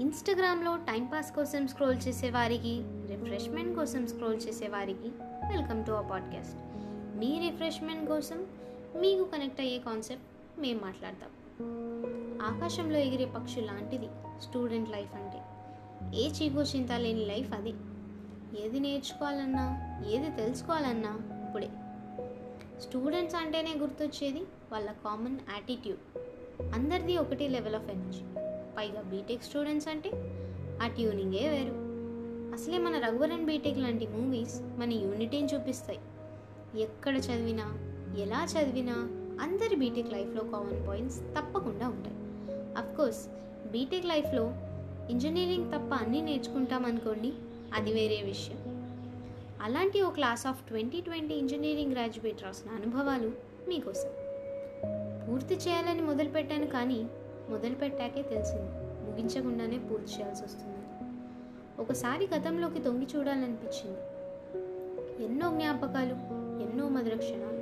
ఇన్స్టాగ్రామ్లో టైంపాస్ కోసం స్క్రోల్ చేసేవారికి రిఫ్రెష్మెంట్ కోసం స్క్రోల్ చేసేవారికి వెల్కమ్ టు ఆ పాడ్కాస్ట్. మీ రిఫ్రెష్మెంట్ కోసం మీకు కనెక్ట్ అయ్యే కాన్సెప్ట్ మేము మాట్లాడతాం. ఆకాశంలో ఎగిరే పక్షు లాంటిది స్టూడెంట్ లైఫ్ అంటే. ఏ చీకో చింత లేని లైఫ్ అది. ఏది నేర్చుకోవాలన్నా ఏది తెలుసుకోవాలన్నా ఇప్పుడే. స్టూడెంట్స్ అంటేనే గుర్తొచ్చేది వాళ్ళ కామన్ యాటిట్యూడ్. అందరిది ఒకటి లెవెల్ ఆఫ్ ఎనర్జీ. పైగా బీటెక్ స్టూడెంట్స్ అంటే ఆ ట్యూనింగే వేరు. అసలే మన రఘువరన్ బీటెక్ లాంటి మూవీస్ మన యూనిటీని చూపిస్తాయి. ఎక్కడ చదివినా ఎలా చదివినా అందరి బీటెక్ లైఫ్లో కామన్ పాయింట్స్ తప్పకుండా ఉంటాయి. అఫ్కోర్స్ బీటెక్ లైఫ్లో ఇంజనీరింగ్ తప్ప అన్నీ నేర్చుకుంటాం అనుకోండి అది వేరే విషయం. అలాంటి ఓ class of twenty twenty engineering graduate రాసిన అనుభవాలు మీకోసం. పూర్తి చేయాలని మొదలుపెట్టాను కానీ మొదలుపెట్టాకే తెలిసింది. ముగించకుండానే పూర్తి చేయాల్సి వస్తుంది. ఒకసారి గతంలోకి తొంగి చూడాలనిపించింది. ఎన్నో జ్ఞాపకాలు ఎన్నో మధుర క్షణాలు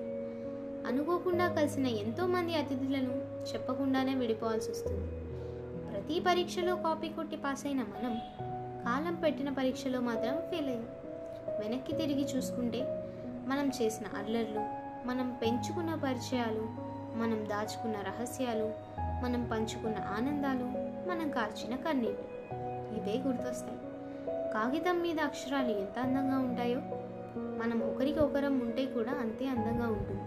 అనుకోకుండా కలిసిన ఎంతోమంది అతిథులను చెప్పకుండానే విడిపోవాల్సి వస్తుంది. ప్రతి పరీక్షలో కాపీ కొట్టి పాస్ అయిన మనం కాలం పెట్టిన పరీక్షలో మాత్రం ఫెయిల్ అయ్యాం. వెనక్కి తిరిగి చూసుకుంటే మనం చేసిన అల్లర్లు మనం పెంచుకున్న పరిచయాలు మనం దాచుకున్న రహస్యాలు మనం పంచుకున్న ఆనందాలు మనం కార్చిన కన్నీళ్ళు ఇవే గుర్తొస్తాయి. కాగితం మీద అక్షరాలు ఎంత అందంగా ఉంటాయో మనం ఒకరికి ఒకరం ఉంటే కూడా అంతే అందంగా ఉంటుంది.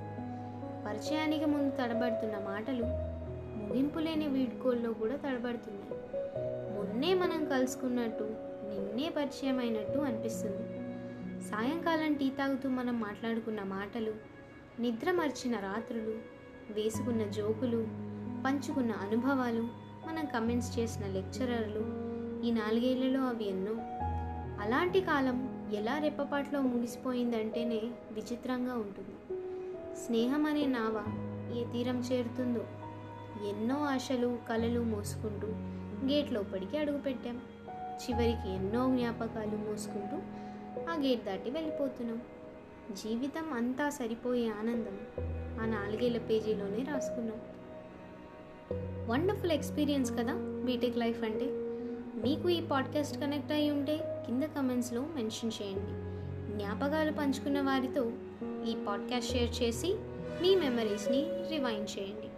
పరిచయానికి ముందు తడబడుతున్న మాటలు ముగింపు లేని వీడ్కోల్లో కూడా తడబడుతున్నాయి. మొన్నే మనం కలుసుకున్నట్టు నిన్నే పరిచయం అయినట్టు అనిపిస్తుంది. సాయంకాలం టీ తాగుతూ మనం మాట్లాడుకున్న మాటలు నిద్ర మర్చిన రాత్రులు వేసుకున్న జోకులు పంచుకున్న అనుభవాలు మనం కమెంట్స్ చేసిన లెక్చరర్లు ఈ నాలుగేళ్ళలో అవి ఎన్నో. అలాంటి కాలం ఎలా రెప్పపాట్లో ముగిసిపోయిందంటేనే విచిత్రంగా ఉంటుంది. స్నేహం అనే నావ ఏ తీరం చేరుతుందో ఎన్నో ఆశలు కలలు మోసుకుంటూ గేట్ లోపలికి అడుగుపెట్టాం చివరికి ఎన్నో జ్ఞాపకాలు మోసుకుంటూ ఆ గేట్ దాటి వెళ్ళిపోతున్నాం. జీవితం అంతా సరిపోయే ఆనందం ఆ నాలుగేళ్ళ పేజీలోనే రాసుకున్నాం. వండర్ఫుల్ ఎక్స్పీరియన్స్ కదా బీటెక్ లైఫ్ అంటే. మీకు ఈ పాడ్కాస్ట్ కనెక్ట్ అయి ఉంటే కింద కమెంట్స్లో మెన్షన్ చేయండి. జ్ఞాపకాలు పంచుకున్న వారితో ఈ పాడ్కాస్ట్ షేర్ చేసి మీ మెమరీస్ని రివైండ్ చేయండి.